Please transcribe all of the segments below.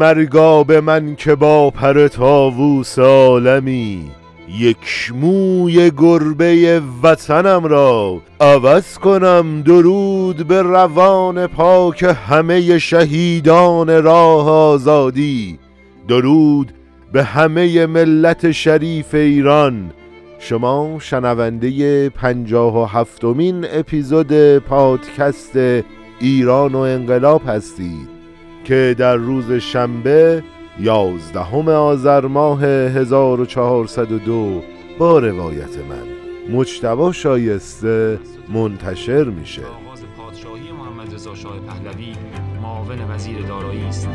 مرگا به من که با پر تاووس عالمی یک موی گربه وطنم را عوض کنم درود به روان پاک همه شهیدان راه آزادی درود به همه ملت شریف ایران. شما شنونده پنجاه و هفتمین اپیزود پادکست ایران و انقلاب هستید. که در روز شنبه یازدهم آذر ماه 1402 با روایت من مجتبا شایسته منتشر میشه آغاز پادشاهی محمد رضا شاه پهلوی معاون وزیر دارایی است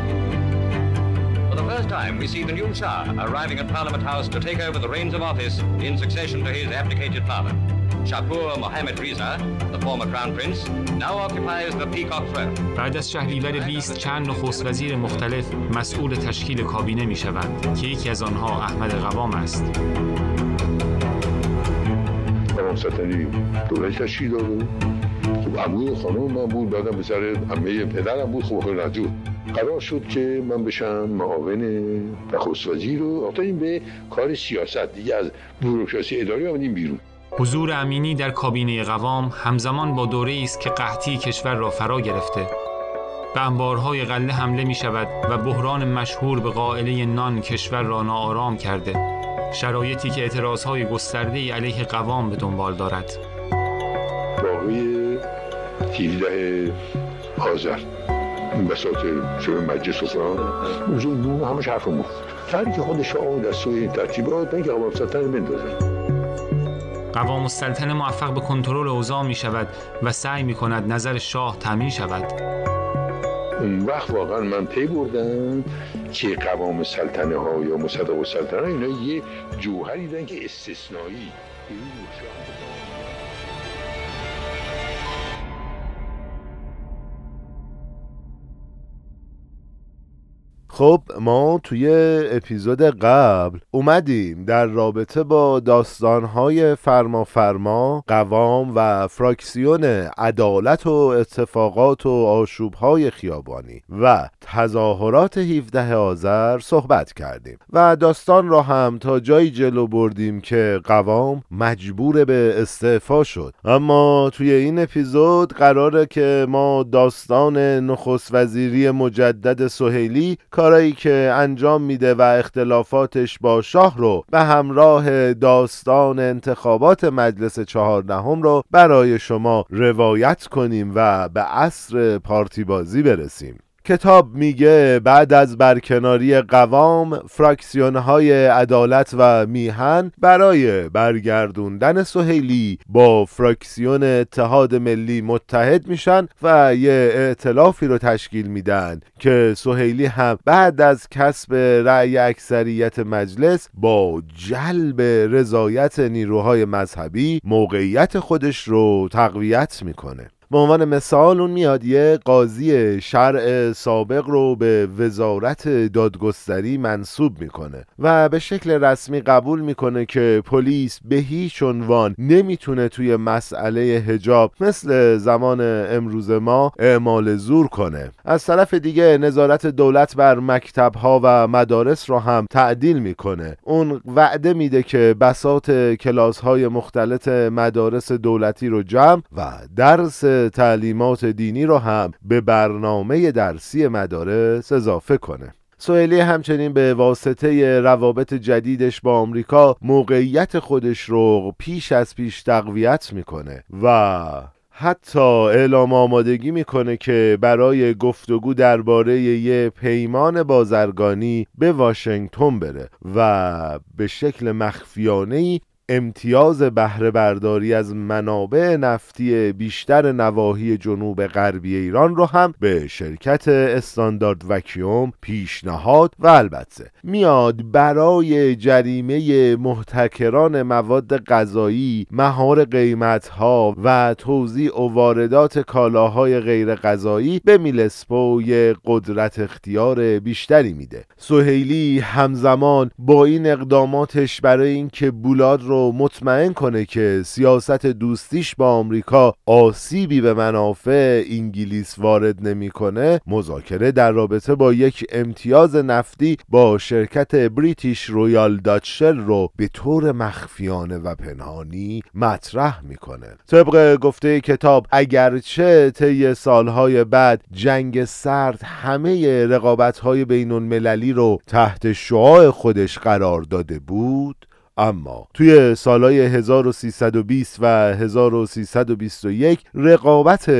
For the first time, we see the new Shah arriving at Parliament House to take over the reins of office in succession to his abdicated father. Shapur Mohammed Riza, the former crown prince, now occupies the peacock throne. بعد از شهریور 20 چند نخست وزیر مختلف مسئول تشکیل کابینه می شوند که یکی از آنها احمد قوام است. قوام سلطنی دولت تشکیل داده. خب عموی خانم من بود بعدم به سر عمه پدرم بود. خب خیلی ندور قرار شد که من بشم معاون نخست وزیر و این به کار سیاست. دیگه از بروکراسی اداری آمدیم بیرون. حضور امینی در کابینه قوام همزمان با دوره است که قحطی کشور را فرا گرفته. به انبارهای غله حمله می شود و بحران مشهور به قائله نان کشور را ناآرام کرده شرایطی که اعتراضهای گسترده علیه قوام به دنبال دارد. واقعی 17 آذر. بساط شبه مجلس و فلان. اونجا همش حرف مفت. هر که خودش آمد از سوی ترتیبات که قوام سلطنه بندازه. قوام السلطنه موفق به کنترل اوضاع می شود و سعی می کند نظر شاه تامین شود. اون وقت واقعا من پی بردم که قوام سلطنه ها یا مصدق السلطنه اینا یه جوهری دارن که استثنایی. خب ما توی اپیزود قبل اومدیم در رابطه با داستانهای فرما فرما قوام و فراکسیون عدالت و اتفاقات و آشوبهای خیابانی و تظاهرات 17 آذر صحبت کردیم و داستان را هم تا جایی جلو بردیم که قوام مجبور به استعفا شد. اما توی این اپیزود قراره که ما داستان نخست وزیری مجدد سهیلی کارایی که انجام میده و اختلافاتش با شاه رو به همراه داستان انتخابات مجلس چهاردهم رو برای شما روایت کنیم و به عصر پارتی بازی برسیم. کتاب میگه بعد از برکناری قوام فراکسیون های عدالت و میهن برای برگردوندن سهیلی با فراکسیون اتحاد ملی متحد میشن و یه ائتلافی رو تشکیل میدن که سهیلی هم بعد از کسب رأی اکثریت مجلس با جلب رضایت نیروهای مذهبی موقعیت خودش رو تقویت می‌کنه. به عنوان مثال اون میاد یه قاضی شرع سابق رو به وزارت دادگستری منصوب می‌کنه و به شکل رسمی قبول می‌کنه که پلیس به هیچ عنوان نمی‌تونه توی مسئله هجاب مثل زمان امروز ما اعمال زور کنه. از طرف دیگه نظارت دولت بر مکتبها و مدارس رو هم تعدیل می‌کنه. اون وعده میده که بسات کلاس های مختلط مدارس دولتی رو جمع و درس تعلیمات دینی رو هم به برنامه درسی مدارس اضافه کنه. سوئیلی همچنین به واسطه روابط جدیدش با آمریکا موقعیت خودش رو پیش از پیش تقویت می‌کنه و حتی اعلام آمادگی می‌کنه که برای گفتگو درباره یه پیمان بازرگانی به واشنگتن بره و به شکل مخفیانه امتیاز بهره برداری از منابع نفتی بیشتر نواحی جنوب غربی ایران رو هم به شرکت استاندارد وکیوم پیشنهاد و البته میاد برای جریمه محتکران مواد غذایی مهار قیمتها و توزیع و واردات کالاهای غیر غذایی به میلسپو قدرت اختیار بیشتری میده. سهیلی همزمان با این اقداماتش برای اینکه بولاد رو رو مطمئن کنه که سیاست دوستیش با آمریکا آسیبی به منافع انگلیس وارد نمی‌کنه مذاکره در رابطه با یک امتیاز نفتی با شرکت بریتیش رویال داتشل رو به طور مخفیانه و پنهانی مطرح می‌کنه. طبق گفته کتاب اگرچه طی سالهای بعد جنگ سرد همه رقابت‌های بین المللی رو تحت شعاع خودش قرار داده بود اما توی سالهای 1320 و 1321 رقابت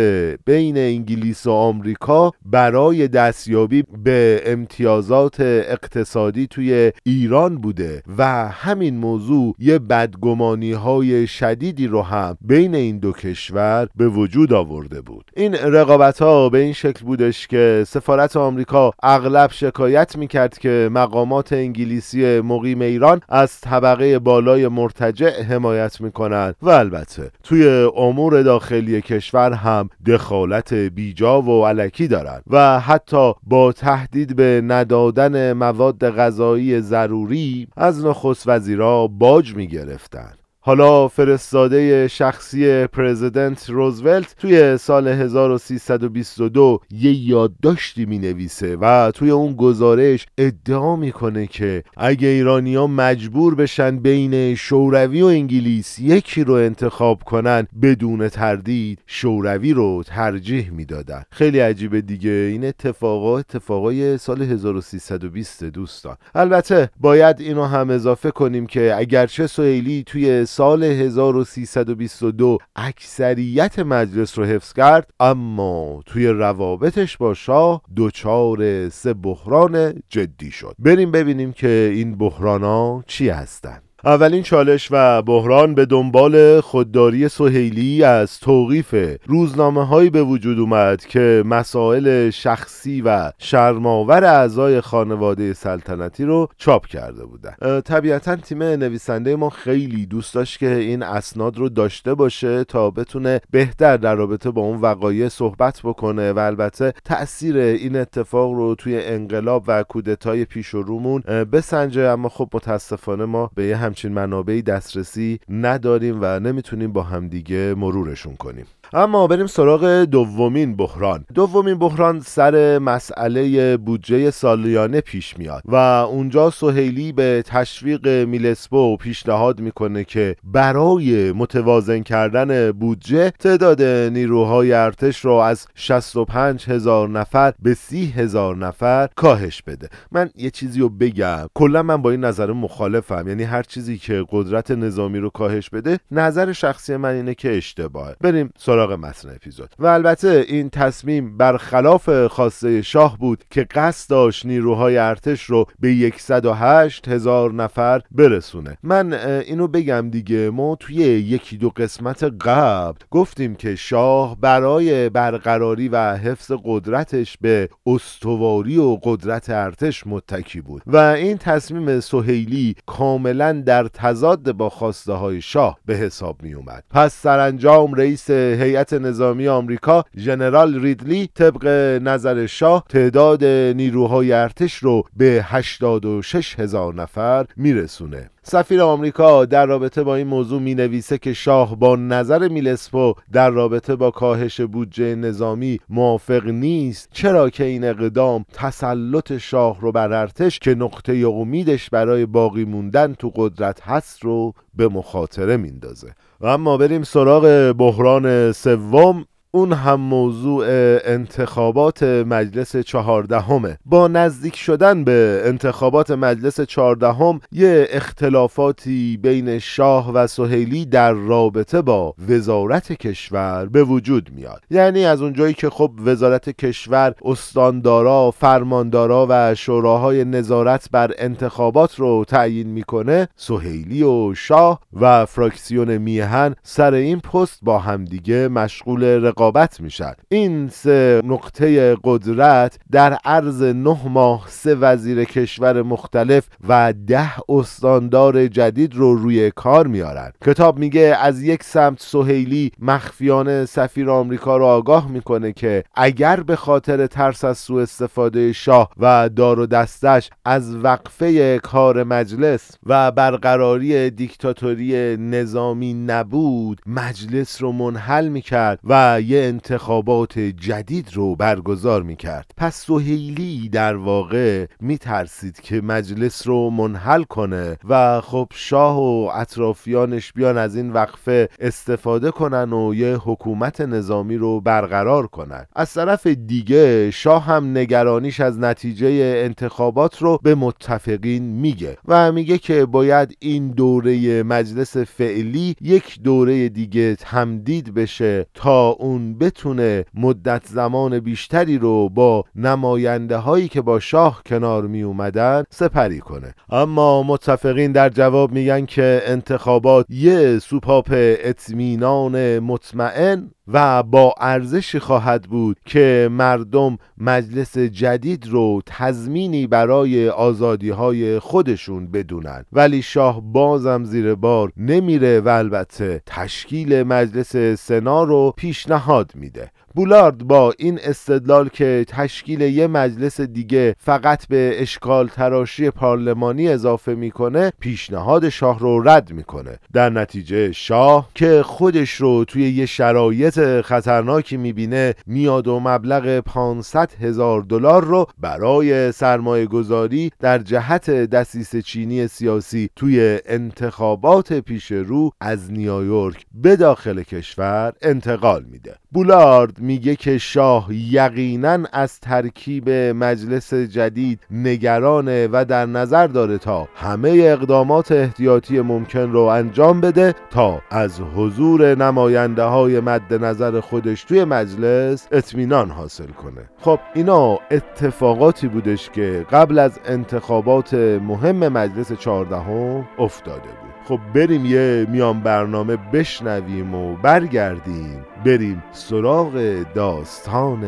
بین انگلیس و آمریکا برای دستیابی به امتیازات اقتصادی توی ایران بوده و همین موضوع یه بدگمانی های شدیدی رو هم بین این دو کشور به وجود آورده بود. این رقابت ها به این شکل بودش که سفارت آمریکا اغلب شکایت می‌کرد که مقامات انگلیسی مقیم ایران از طبقه بالای مرتجع حمایت می‌کنند. و البته توی امور داخلی کشور هم دخالت بیجا و علکی دارند و حتی با تهدید به ندادن مواد غذایی ضروری از نخست وزیرا باج می‌گرفتند. حالا فرستاده شخصی پرزیدنت روزولت توی سال 1322 یه یادداشتی می نویسه و توی اون گزارش ادعا می‌کنه که اگه ایرانیا مجبور بشن بین شوروی و انگلیس یکی رو انتخاب کنن بدون تردید شوروی رو ترجیح می‌دادن. خیلی عجیبه دیگه. این اتفاقا اتفاقای سال 1320 دوستان. البته باید اینو هم اضافه کنیم که اگرچه سوئیلی توی سال 1322 اکثریت مجلس رو حفظ کرد اما توی روابطش با شاه دچار سه بحران جدی شد. بریم ببینیم که این بحران ها چی هستند اولین چالش و بحران به دنبال خودداری سهیلی از توقیف روزنامه هایی به وجود اومد که مسائل شخصی و شرماور اعضای خانواده سلطنتی رو چاپ کرده بودن. طبیعتا تیم نویسنده ما خیلی دوست داشت که این اسناد رو داشته باشه تا بتونه بهتر در رابطه با اون وقایع صحبت بکنه و البته تاثیر این اتفاق رو توی انقلاب و کودتای پیش و رومون بسنجه. اما خب متاسفانه ما به یه همچین منابعی دسترسی نداریم و نمی‌تونیم با همدیگه مرورشون کنیم. اما بریم سراغ دومین بحران. دومین بحران سر مسئله بودجه سالیانه پیش میاد و اونجا سهیلی به تشویق میلسپو پیشنهاد می‌کنه که برای متوازن کردن بودجه تعداد نیروهای ارتش رو از 65 هزار نفر به 30 هزار نفر کاهش بده. من یه چیزی رو بگم. کلا من با این نظر مخالفم. یعنی هر چیزی که قدرت نظامی رو کاهش بده نظر شخصی من اینه که اشتباهه. بریم سراغ متن اپیزود. و البته این تصمیم برخلاف خواسته شاه بود که قصد داشت نیروهای ارتش رو به 108 هزار نفر برسونه. من اینو بگم دیگه ما توی یکی دو قسمت قبل گفتیم که شاه برای برقراری و حفظ قدرتش به استواری و قدرت ارتش متکی بود. و این تصمیم سهیلی کاملا در تضاد با خواسته های شاه به حساب می اومد پس سرانجام رئیس هیئت نظامی آمریکا ژنرال ریدلی طبق نظر شاه تعداد نیروهای ارتش رو به 86 هزار نفر میرسونه. سفیر آمریکا در رابطه با این موضوع می نویسه که شاه با نظر میلسپو در رابطه با کاهش بودجه نظامی موافق نیست چرا که این اقدام تسلط شاه رو بر ارتش که نقطه امیدش برای باقی موندن تو قدرت هست رو به مخاطره میندازه. اما بریم سراغ بحران سوم. اون هم موضوع انتخابات مجلس چهاردهمه با نزدیک شدن به انتخابات مجلس چهاردهم یه اختلافاتی بین شاه و سهیلی در رابطه با وزارت کشور به وجود میاد. یعنی از اونجایی که خب وزارت کشور استاندارا فرماندارا و شوراهای نظارت بر انتخابات رو تعیین می‌کنه سهیلی و شاه و فراکسیون میهن سر این پست با همدیگه مشغول رقابت رقابت میشن این سه نقطه قدرت در عرض نه ماه سه وزیر کشور مختلف و ده استاندار جدید رو روی کار میارن کتاب میگه از یک سمت سهیلی مخفیانه سفیر آمریکا رو آگاه می‌کنه که اگر به خاطر ترس از سوء استفاده شاه و دار و دستش از وقفه کار مجلس و برقراری دیکتاتوری نظامی نبود مجلس رو منحل می‌کرد و یه انتخابات جدید رو برگزار می‌کرد. پس سهیلی در واقع میترسید که مجلس رو منحل کنه و خب شاه و اطرافیانش بیان از این وقفه استفاده کنن و یه حکومت نظامی رو برقرار کنن. از طرف دیگه شاه هم نگرانیش از نتیجه انتخابات رو به متفقین میگه و میگه که باید این دوره مجلس فعلی یک دوره دیگه تمدید بشه تا اون بتونه مدت زمان بیشتری رو با نماینده هایی که با شاه کنار می اومدن سپری کنه. اما متفقین در جواب میگن که انتخابات یه سوپاپ اطمینان مطمئن و با ارزشی خواهد بود که مردم مجلس جدید رو تضمینی برای آزادی های خودشون بدونن. ولی شاه بازم زیر بار نمیره و البته تشکیل مجلس سنا رو پیشنهاد میده. بولارد با این استدلال که تشکیل یه مجلس دیگه فقط به اشکال تراشی پارلمانی اضافه می‌کنه پیشنهاد شاه رو رد می‌کنه. در نتیجه شاه که خودش رو توی یه شرایط خطرناکی می‌بینه میاد و مبلغ 500 هزار دلار رو برای سرمایه گذاری در جهت دسیس چینی سیاسی توی انتخابات پیش رو از نیویورک به داخل کشور انتقال میده. بولارد میگه که شاه یقینا از ترکیب مجلس جدید نگرانه و در نظر داره تا همه اقدامات احتیاطی ممکن رو انجام بده تا از حضور نماینده های مد نظر خودش توی مجلس اطمینان حاصل کنه. خب اینا اتفاقاتی بودش که قبل از انتخابات مهم مجلس چهاردهم افتاده بود. خب بریم یه میان برنامه بشنویم و برگردیم. بریم سراغ داستان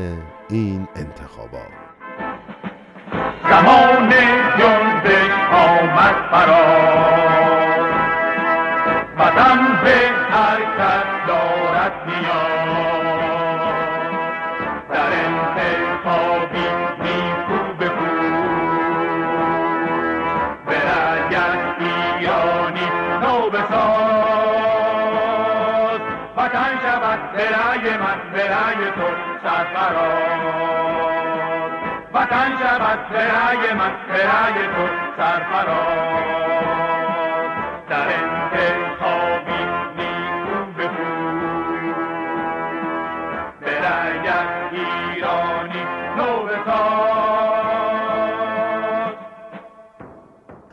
این انتخابات. زمان جنبش آمد فرار وطن به حرکت دارد میاد رأی من به رأی تو سرفراز وطن شود به رأی من به رأی تو سرفراز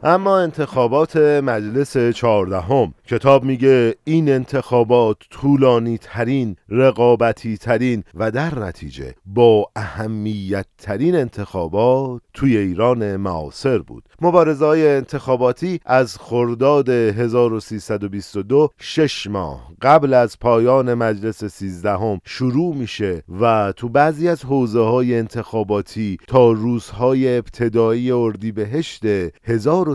اما انتخابات مجلس چهاردهم. کتاب میگه این انتخابات طولانی ترین رقابتی ترین و در نتیجه با اهمیت ترین انتخابات توی ایران معاصر بود. مبارزه های انتخاباتی از خرداد 1322 شش ماه قبل از پایان مجلس سیزدهم شروع میشه و تو بعضی از حوزه های انتخاباتی تا روزهای ابتدایی اردیبهشت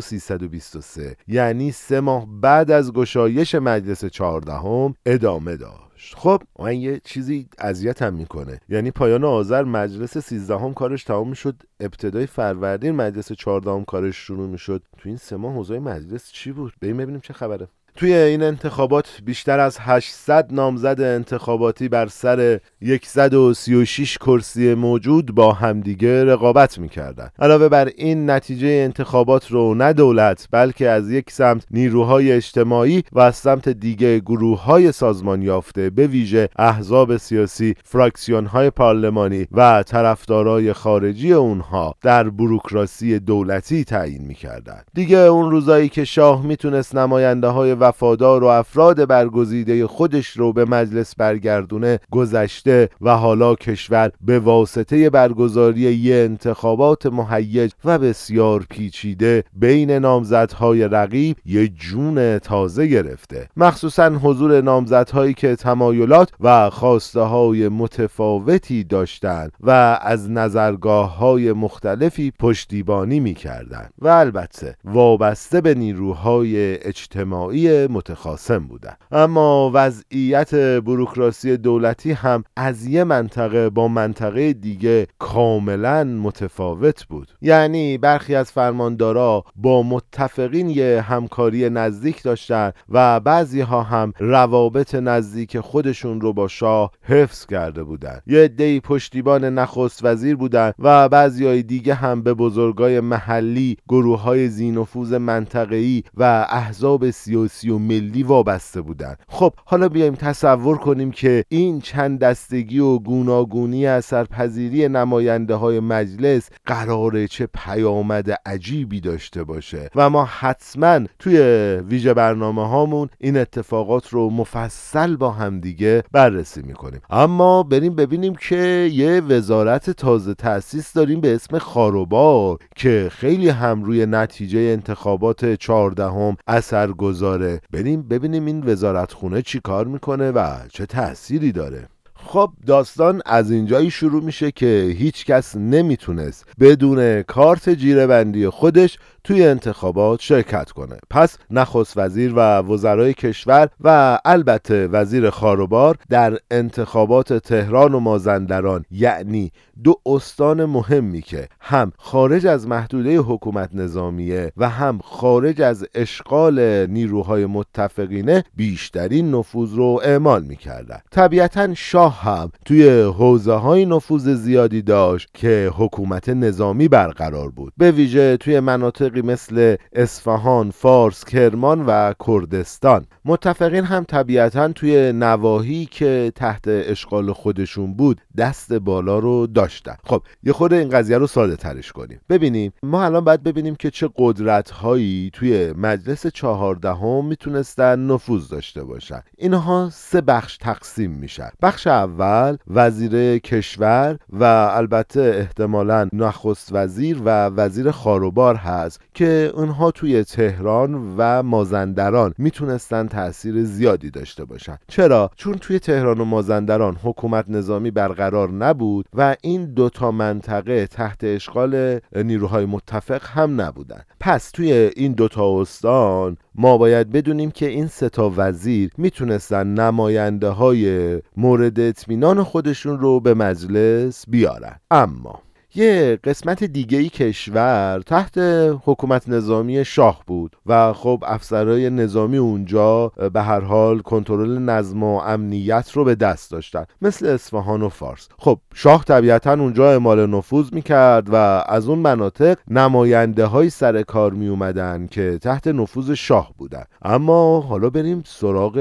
1323 یعنی سه ماه بعد از گشایش مجلس چهاردهم ادامه داشت. خب من یه چیزی اذیتم می‌کنه. یعنی پایان آذر مجلس سیزدهم کارش تمام می‌شد. ابتدای فروردین مجلس چهاردهم کارش شروع می‌شد. تو این سه ماه حوزه مجلس چی بود؟ بریم ببینیم چه خبره. توی این انتخابات بیشتر از 800 نامزد انتخاباتی بر سر 136 کرسی موجود با همدیگه رقابت می‌کردن علاوه بر این نتیجه انتخابات رو نه دولت بلکه از یک سمت نیروهای اجتماعی و از سمت دیگه گروه های سازمان یافته به ویژه احزاب سیاسی فراکسیون های پارلمانی و طرفدارای خارجی اونها در بروکراسی دولتی تعیین می‌کردند. دیگه اون روزایی که شاه می‌تونست نماینده های وفادار و افراد برگزیده خودش رو به مجلس برگردونه گذشته و حالا کشور به واسطه برگزاری یه انتخابات مهیج و بسیار پیچیده بین نامزدهای رقیب یه جون تازه گرفته. مخصوصا حضور نامزدهایی که تمایلات و خواسته های متفاوتی داشتند و از نظرگاه های مختلفی پشتیبانی می کردن و البته وابسته به نیروهای اجتماعی متخاصم بودند اما وضعیت بروکراسی دولتی هم از یه منطقه با منطقه دیگه کاملا متفاوت بود یعنی برخی از فرماندارا با متفقین یه همکاری نزدیک داشتن و بعضی ها هم روابط نزدیک خودشون رو با شاه حفظ کرده بودند. یه دی پشتیبان نخست وزیر بودن و بعضی های دیگه هم به بزرگای محلی گروه های زینفوز منطقه‌ای و احزاب سیاسی و ملی وابسته بودند. خب حالا بیایم تصور کنیم که این چند دستگی و گوناگونی اثرپذیری نماینده های مجلس قراره چه پیامد عجیبی داشته باشه. و ما حتما توی ویژه برنامه هامون این اتفاقات رو مفصل با همدیگه بررسی می‌کنیم. اما بریم ببینیم که یه وزارت تازه تأسیس داریم به اسم خاروبار که خیلی هم روی نتیجه انتخابات چهاردهم اثر گذاره بریم ببینیم این وزارت خونه چی کار می‌کنه و چه تأثیری داره. خب داستان از اینجایی شروع میشه که هیچ کس نمی‌تونست بدون کارت جیره بندی خودش توی انتخابات شرکت کنه. پس نخست وزیر و وزرای کشور و البته وزیر خاروبار در انتخابات تهران و مازندران یعنی دو استان مهمی که هم خارج از محدوده حکومت نظامیه و هم خارج از اشغال نیروهای متفقینه بیشترین نفوذ رو اعمال می‌کردن. طبیعتا شاه هم توی حوزه های نفوذ زیادی داشت که حکومت نظامی برقرار بود. به ویژه توی مناطقی مثل اصفهان، فارس، کرمان و کردستان. متفقین هم طبیعتا توی نواحی که تحت اشغال خودشون بود دست بالا رو داشتن. خب یه خود این قضیه رو ساده ترش کنیم. ببینیم ما الان باید ببینیم که چه قدرت هایی توی مجلس چهاردهم می‌تونستن نفوذ داشته باشن. اینها سه بخش تقسیم میشن. بخش اول وزیر کشور و البته احتمالا نخست وزیر و وزیر خاروبار هست که اونها توی تهران و مازندران می‌تونستن تاثیر زیادی داشته باشن. چرا؟ چون توی تهران و مازندران حکومت نظامی برقرار نبود و این دوتا منطقه تحت اشغال نیروهای متفق هم نبودن. پس توی این دوتا استان ما باید بدونیم که این ستا وزیر می‌تونستن نماینده های مورد اطمینان خودشون رو به مجلس بیارن. اما یه قسمت دیگه ای کشور تحت حکومت نظامی شاه بود و خب افسرهای نظامی اونجا به هر حال کنترل نظم و امنیت رو به دست داشتن مثل اصفهان و فارس. خب شاه طبیعتا اونجا اعمال نفوذ می‌کرد و از اون مناطق نماینده های سر کار می اومدن که تحت نفوذ شاه بودن. اما حالا بریم سراغ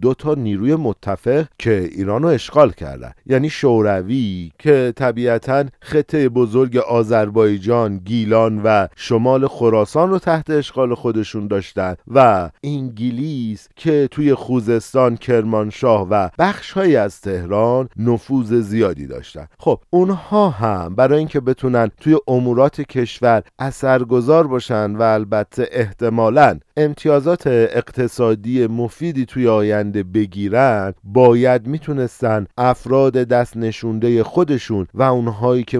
دو تا نیروی متفق که ایران رو اشغال کردن. یعنی شوروی که طبیعتا خطه بزرگ آذربایجان، گیلان و شمال خراسان رو تحت اشغال خودشون داشتن و انگلیس که توی خوزستان، کرمانشاه و بخشهایی از تهران نفوذ زیادی داشتن. خب اونها هم برای اینکه بتونن توی امورات کشور اثرگذار باشن و البته احتمالاً امتیازات اقتصادی مفیدی توی آینده بگیرن باید می‌تونستن افراد دست نشونده خودشون و اونهایی که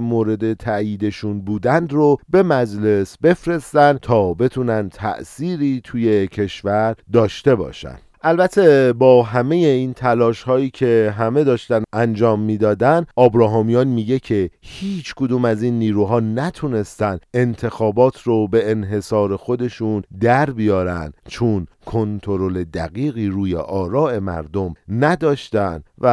تاییدشون بودند رو به مجلس بفرستن تا بتونن تأثیری توی کشور داشته باشن. البته با همه این تلاش هایی که همه داشتن انجام می‌دادن آبراهامیان میگه که هیچ کدوم از این نیروها نتونستن انتخابات رو به انحصار خودشون در بیارن. چون کنترل دقیقی روی آراء مردم نداشتن و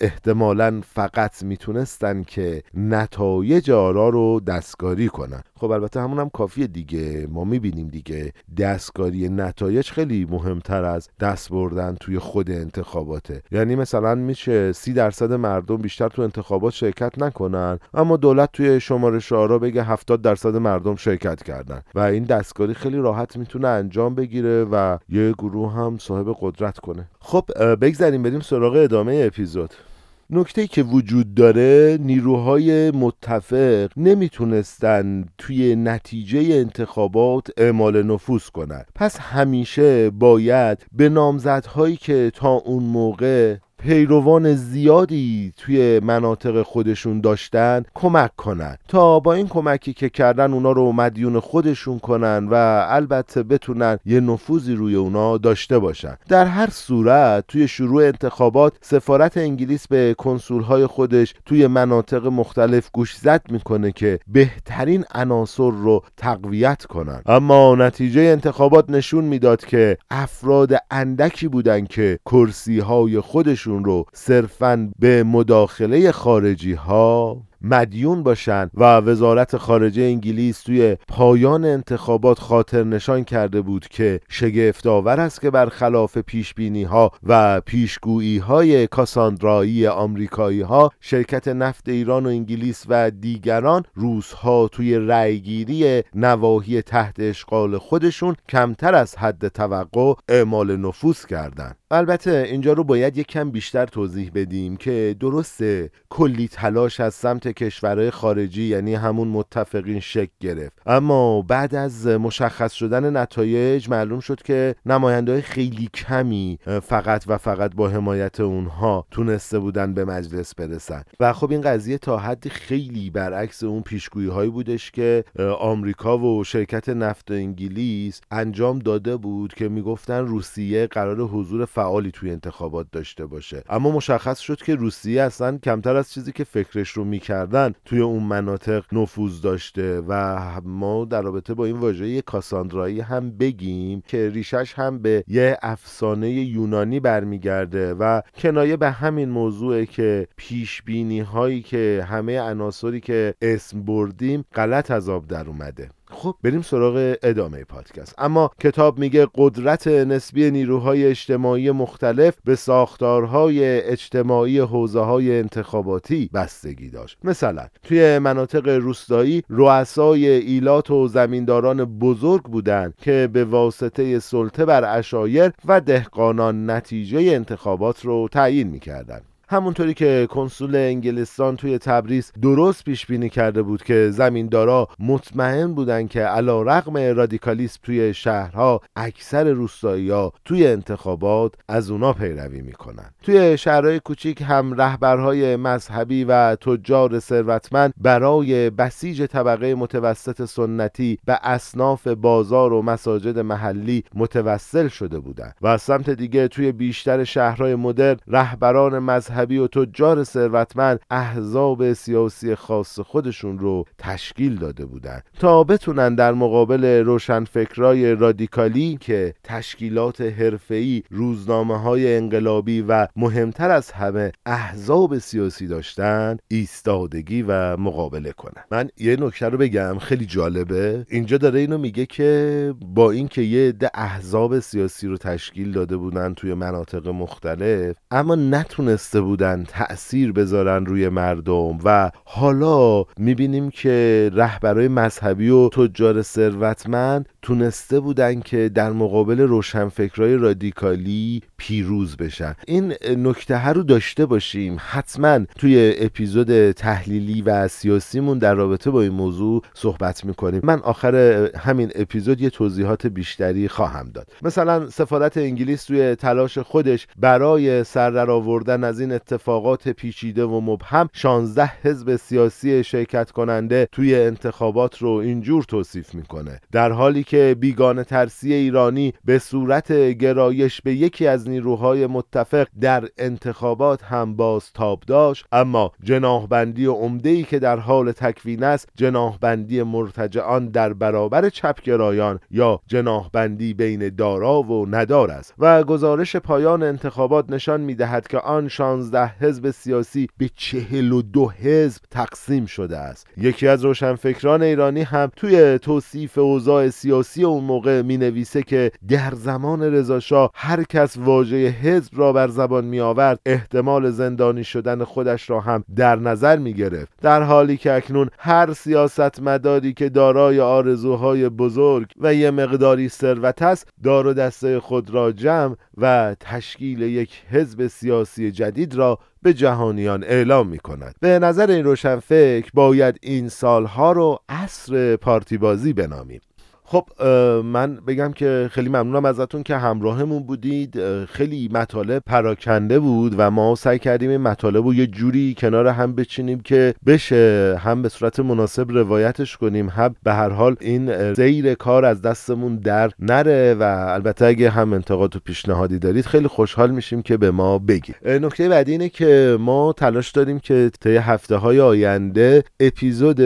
احتمالا فقط می‌تونستن که نتایج آرا رو دستکاری کنن. خب البته همون هم کافیه دیگه. ما می‌بینیم دیگه. دستکاری نتایج خیلی مهمتر از دست بردن توی خود انتخاباته. یعنی مثلا میشه سی درصد مردم بیشتر تو انتخابات شرکت نکنن اما دولت توی شمارش آرا بگه 70 درصد مردم شرکت کردن. و این دستکاری خیلی راحت می‌تونه انجام بگیره و یه گروه هم صاحب قدرت کنه. خب بگذاریم بریم سراغ ادامه اپیزود. نکته که وجود داره نیروهای متفق نمی‌تونستن توی نتیجه انتخابات اعمال نفوذ کنند پس همیشه باید به نامزدهایی که تا اون موقع پیروان زیادی توی مناطق خودشون داشتن کمک کنن. تا با این کمکی که کردن اونا رو مدیون خودشون کنن و البته بتونن یه نفوذی روی اونا داشته باشن. در هر صورت توی شروع انتخابات سفارت انگلیس به کنسولهای خودش توی مناطق مختلف گوش زد می‌کنه که بهترین عناصر رو تقویت کنن. اما نتیجه انتخابات نشون می‌داد که افراد اندکی بودن که کرسی های خودشون رو صرفا به مداخله خارجی ها مدیون باشند و وزارت خارجه انگلیس توی پایان انتخابات خاطر نشان کرده بود که شگفت آور است که برخلاف پیش بینی ها و پیشگویی های کاساندرایی آمریکایی شرکت نفت ایران و انگلیس و دیگران روزها توی رأیگیری نواحی تحت اشغال خودشون کمتر از حد توقع اعمال نفوذ کردند. البته اینجا رو باید یک کم بیشتر توضیح بدیم که درسته کلی تلاش از سمت کشورهای خارجی یعنی همون متفقین شک گرفت. اما بعد از مشخص شدن نتایج معلوم شد که نماینده خیلی کمی فقط و فقط با حمایت اونها تونسته بودن به مجلس برسن. و خب این قضیه تا حدی خیلی برعکس اون پیشگویی هایی بودش که آمریکا و شرکت نفت انگلیس انجام داده بود که می‌گفتن روسیه قرار حضور فعالی توی انتخابات داشته باشه. اما مشخص شد که روسیه اصلا کمتر از چیزی که فکرش رو می‌کردن توی اون مناطق نفوذ داشته و ما در رابطه با این واژه کاساندرایی هم بگیم که ریشش هم به یه افسانه یونانی برمیگرده و کنایه به همین موضوعه که پیش بینی هایی که همه عناصری که اسم بردیم غلط از آب در اومده. خب. بریم سراغ ادامه پادکست. اما کتاب میگه قدرت نسبی نیروهای اجتماعی مختلف به ساختارهای اجتماعی حوزه های انتخاباتی بستگی داشت. مثلا توی مناطق روستایی رؤسای ایلات و زمینداران بزرگ بودند که به واسطه سلطه بر اشایر و دهقانان نتیجه انتخابات رو تعیین می‌کردند. همونطوری که کنسول انگلستان توی تبریز درست پیش بینی کرده بود که زمیندارا مطمئن بودن که علا رقم رادیکالیسم توی شهرها اکثر روستایی ها توی انتخابات از اونا پیروی می‌کنن. توی شهرهای کوچیک هم رهبرهای مذهبی و تجار ثروتمند برای بسیج طبقه متوسط سنتی به اصناف بازار و مساجد محلی متوسل شده بودند و از سمت دیگه توی بیشتر شهرهای مدرن رهبران مذهبی مذهبی و تجار ثروتمند احزاب سیاسی خاص خودشون رو تشکیل داده بودند تا بتونن در مقابل روشنفکرای رادیکالی که تشکیلات حرفه‌ای روزنامه های انقلابی و مهمتر از همه احزاب سیاسی داشتن ایستادگی و مقابله کنن. من یه نکته رو بگم خیلی جالبه. اینجا داره اینو میگه که با اینکه یه عده احزاب سیاسی رو تشکیل داده بودن توی مناطق مختلف اما نتونسته بودن تأثیر بذارن روی مردم و حالا می‌بینیم که رهبرای مذهبی و تجار ثروتمند تونسته بودن که در مقابل روشنفکرای رادیکالی پیروز بشن. این نکته رو داشته باشیم. حتما توی اپیزود تحلیلی و سیاسیمون در رابطه با این موضوع صحبت می‌کنیم. من آخر همین اپیزود یه توضیحات بیشتری خواهم داد. مثلا سفارت انگلیس توی تلاش خودش برای سر آوردن از این اتفاقات پیچیده و مبهم 16 حزب سیاسی شرکت کننده توی انتخابات رو اینجور توصیف می‌کنه. در حالی که بیگانه ترسی ایرانی به صورت گرایش به یکی از نیروهای متفق در انتخابات هم باز تاب داشت اما جناهبندی عمده ای که در حال تکوین است جناهبندی مرتجعان در برابر چپگرایان یا جناهبندی بین دارا و ندار است. و گزارش پایان انتخابات نشان می‌دهد که آن پانزده حزب سیاسی به چهل و دو حزب تقسیم شده است. یکی از روشنفکران ایرانی هم توی توصیف اوضاع سیاسی اون موقع می نویسه که در زمان رضاشاه هر کس واژه حزب را بر زبان می آورد احتمال زندانی شدن خودش را هم در نظر می گرفت در حالی که اکنون هر سیاستمداری که دارای آرزوهای بزرگ و یه مقداری ثروت است دار و دسته خود را جمع و تشکیل یک حزب سیاسی جدید را به جهانیان اعلام می کند به نظر این روشنفکر باید این سالها رو عصر پارتی بازی بنامیم. خب من بگم که خیلی ممنونم ازتون که همراهمون بودید. خیلی مطالب پراکنده بود و ما سعی کردیم این مطالب رو یه جوری کنار هم بچینیم که بشه هم به صورت مناسب روایتش کنیم هم به هر حال این زیر کار از دستمون در نره و البته اگه هم انتقاد و پیشنهادی دارید خیلی خوشحال میشیم که به ما بگید. نکته بعدی اینه که ما تلاش داریم که طی هفته های آینده اپیزود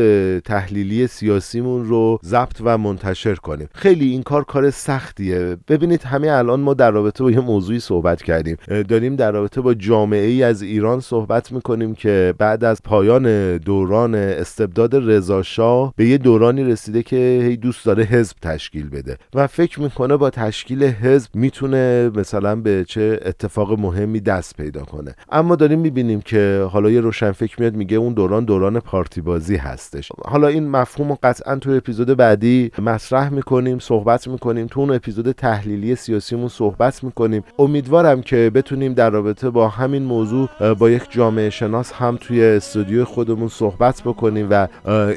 تحلیلی سیاسیمون رو ضبط و منتشر کنیم. خیلی این کار کار سختیه. ببینید همه الان ما در رابطه با یه موضوعی صحبت کردیم. داریم در رابطه با جامعه ای از ایران صحبت می‌کنیم که بعد از پایان دوران استبداد رضاشاه به یه دورانی رسیده که هی دوست داره حزب تشکیل بده. و فکر می‌کنه با تشکیل حزب می‌تونه مثلا به چه اتفاق مهمی دست پیدا کنه. اما داریم می‌بینیم که حالا یه روشن فکر میاد میگه اون دوران دوران پارتی بازی هستش. حالا این مفهوم قطعا تو اپیزود بعدی مطرح مطرح می‌کنیم صحبت می‌کنیم تو اون اپیزود تحلیلی سیاسیمون صحبت می‌کنیم. امیدوارم که بتونیم در رابطه با همین موضوع با یک جامعه شناس هم توی استودیو خودمون صحبت بکنیم و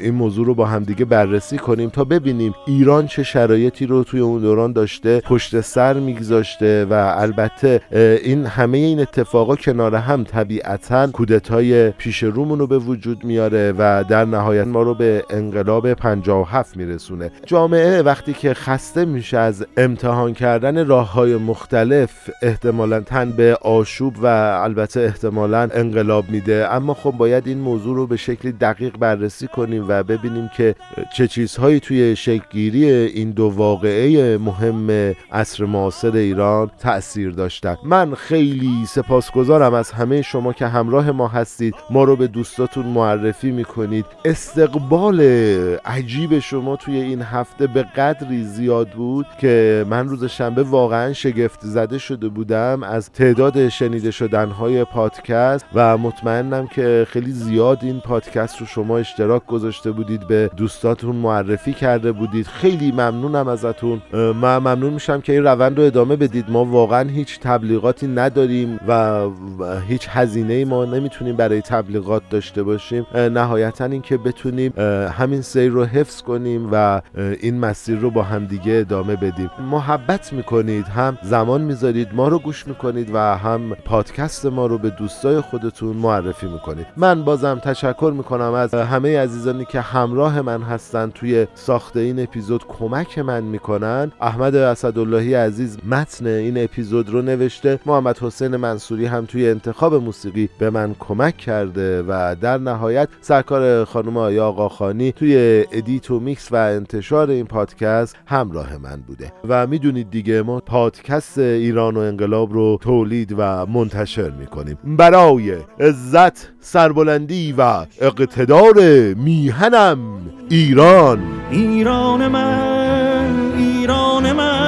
این موضوع رو با همدیگه بررسی کنیم تا ببینیم ایران چه شرایطی رو توی اون دوران داشته پشت سر میگذاشته و البته این همه این اتفاقا کنار هم طبیعتا کودتای پیش رومون رو به وجود میاره و در نهایت ما رو به انقلاب 57 میرسونه. جامعه وقتی که خسته میشه از امتحان کردن راه های مختلف احتمالا تن به آشوب و البته احتمالا انقلاب میده. اما خب باید این موضوع رو به شکلی دقیق بررسی کنیم و ببینیم که چه چیزهایی توی شکلگیری این دو واقعه مهم عصر معاصر ایران تاثیر داشتن. من خیلی سپاسگزارم از همه شما که همراه ما هستید. ما رو به دوستاتون معرفی می‌کنید. استقبال عجیب شما توی این هفته به قدری زیاد بود که من روز شنبه واقعا شگفت زده شده بودم از تعداد شنیده شدن های پادکست و مطمئنم که خیلی زیاد این پادکست رو شما اشتراک گذاشته بودید به دوستاتون معرفی کرده بودید. خیلی ممنونم ازتون. من ممنون میشم که این روند رو ادامه بدید. ما واقعا هیچ تبلیغاتی نداریم و هیچ هزینه ما نمی‌تونیم برای تبلیغات داشته باشیم. نهایتا اینکه بتونیم همین سیر رو حفظ کنیم و این مسیر رو با همدیگه ادامه بدیم. محبت می‌کنید هم زمان می‌ذارید ما رو گوش می‌کنید و هم پادکست ما رو به دوستای خودتون معرفی می‌کنید. من بازم تشکر می‌کنم از همه عزیزانی که همراه من هستن توی ساخت این اپیزود. کمک من می‌کنن. احمد اسداللهی عزیز متن این اپیزود رو نوشته. محمد حسین منصوری هم توی انتخاب موسیقی به من کمک کرده و در نهایت سرکار خانم آیا آقاخانی توی ادیت و میکس و انتشار این پادکست همراه من بوده و می‌دونید دیگه ما پادکست ایران و انقلاب رو تولید و منتشر می‌کنیم. برای عزت سربلندی و اقتدار میهنم ایران. ایران من ایران من.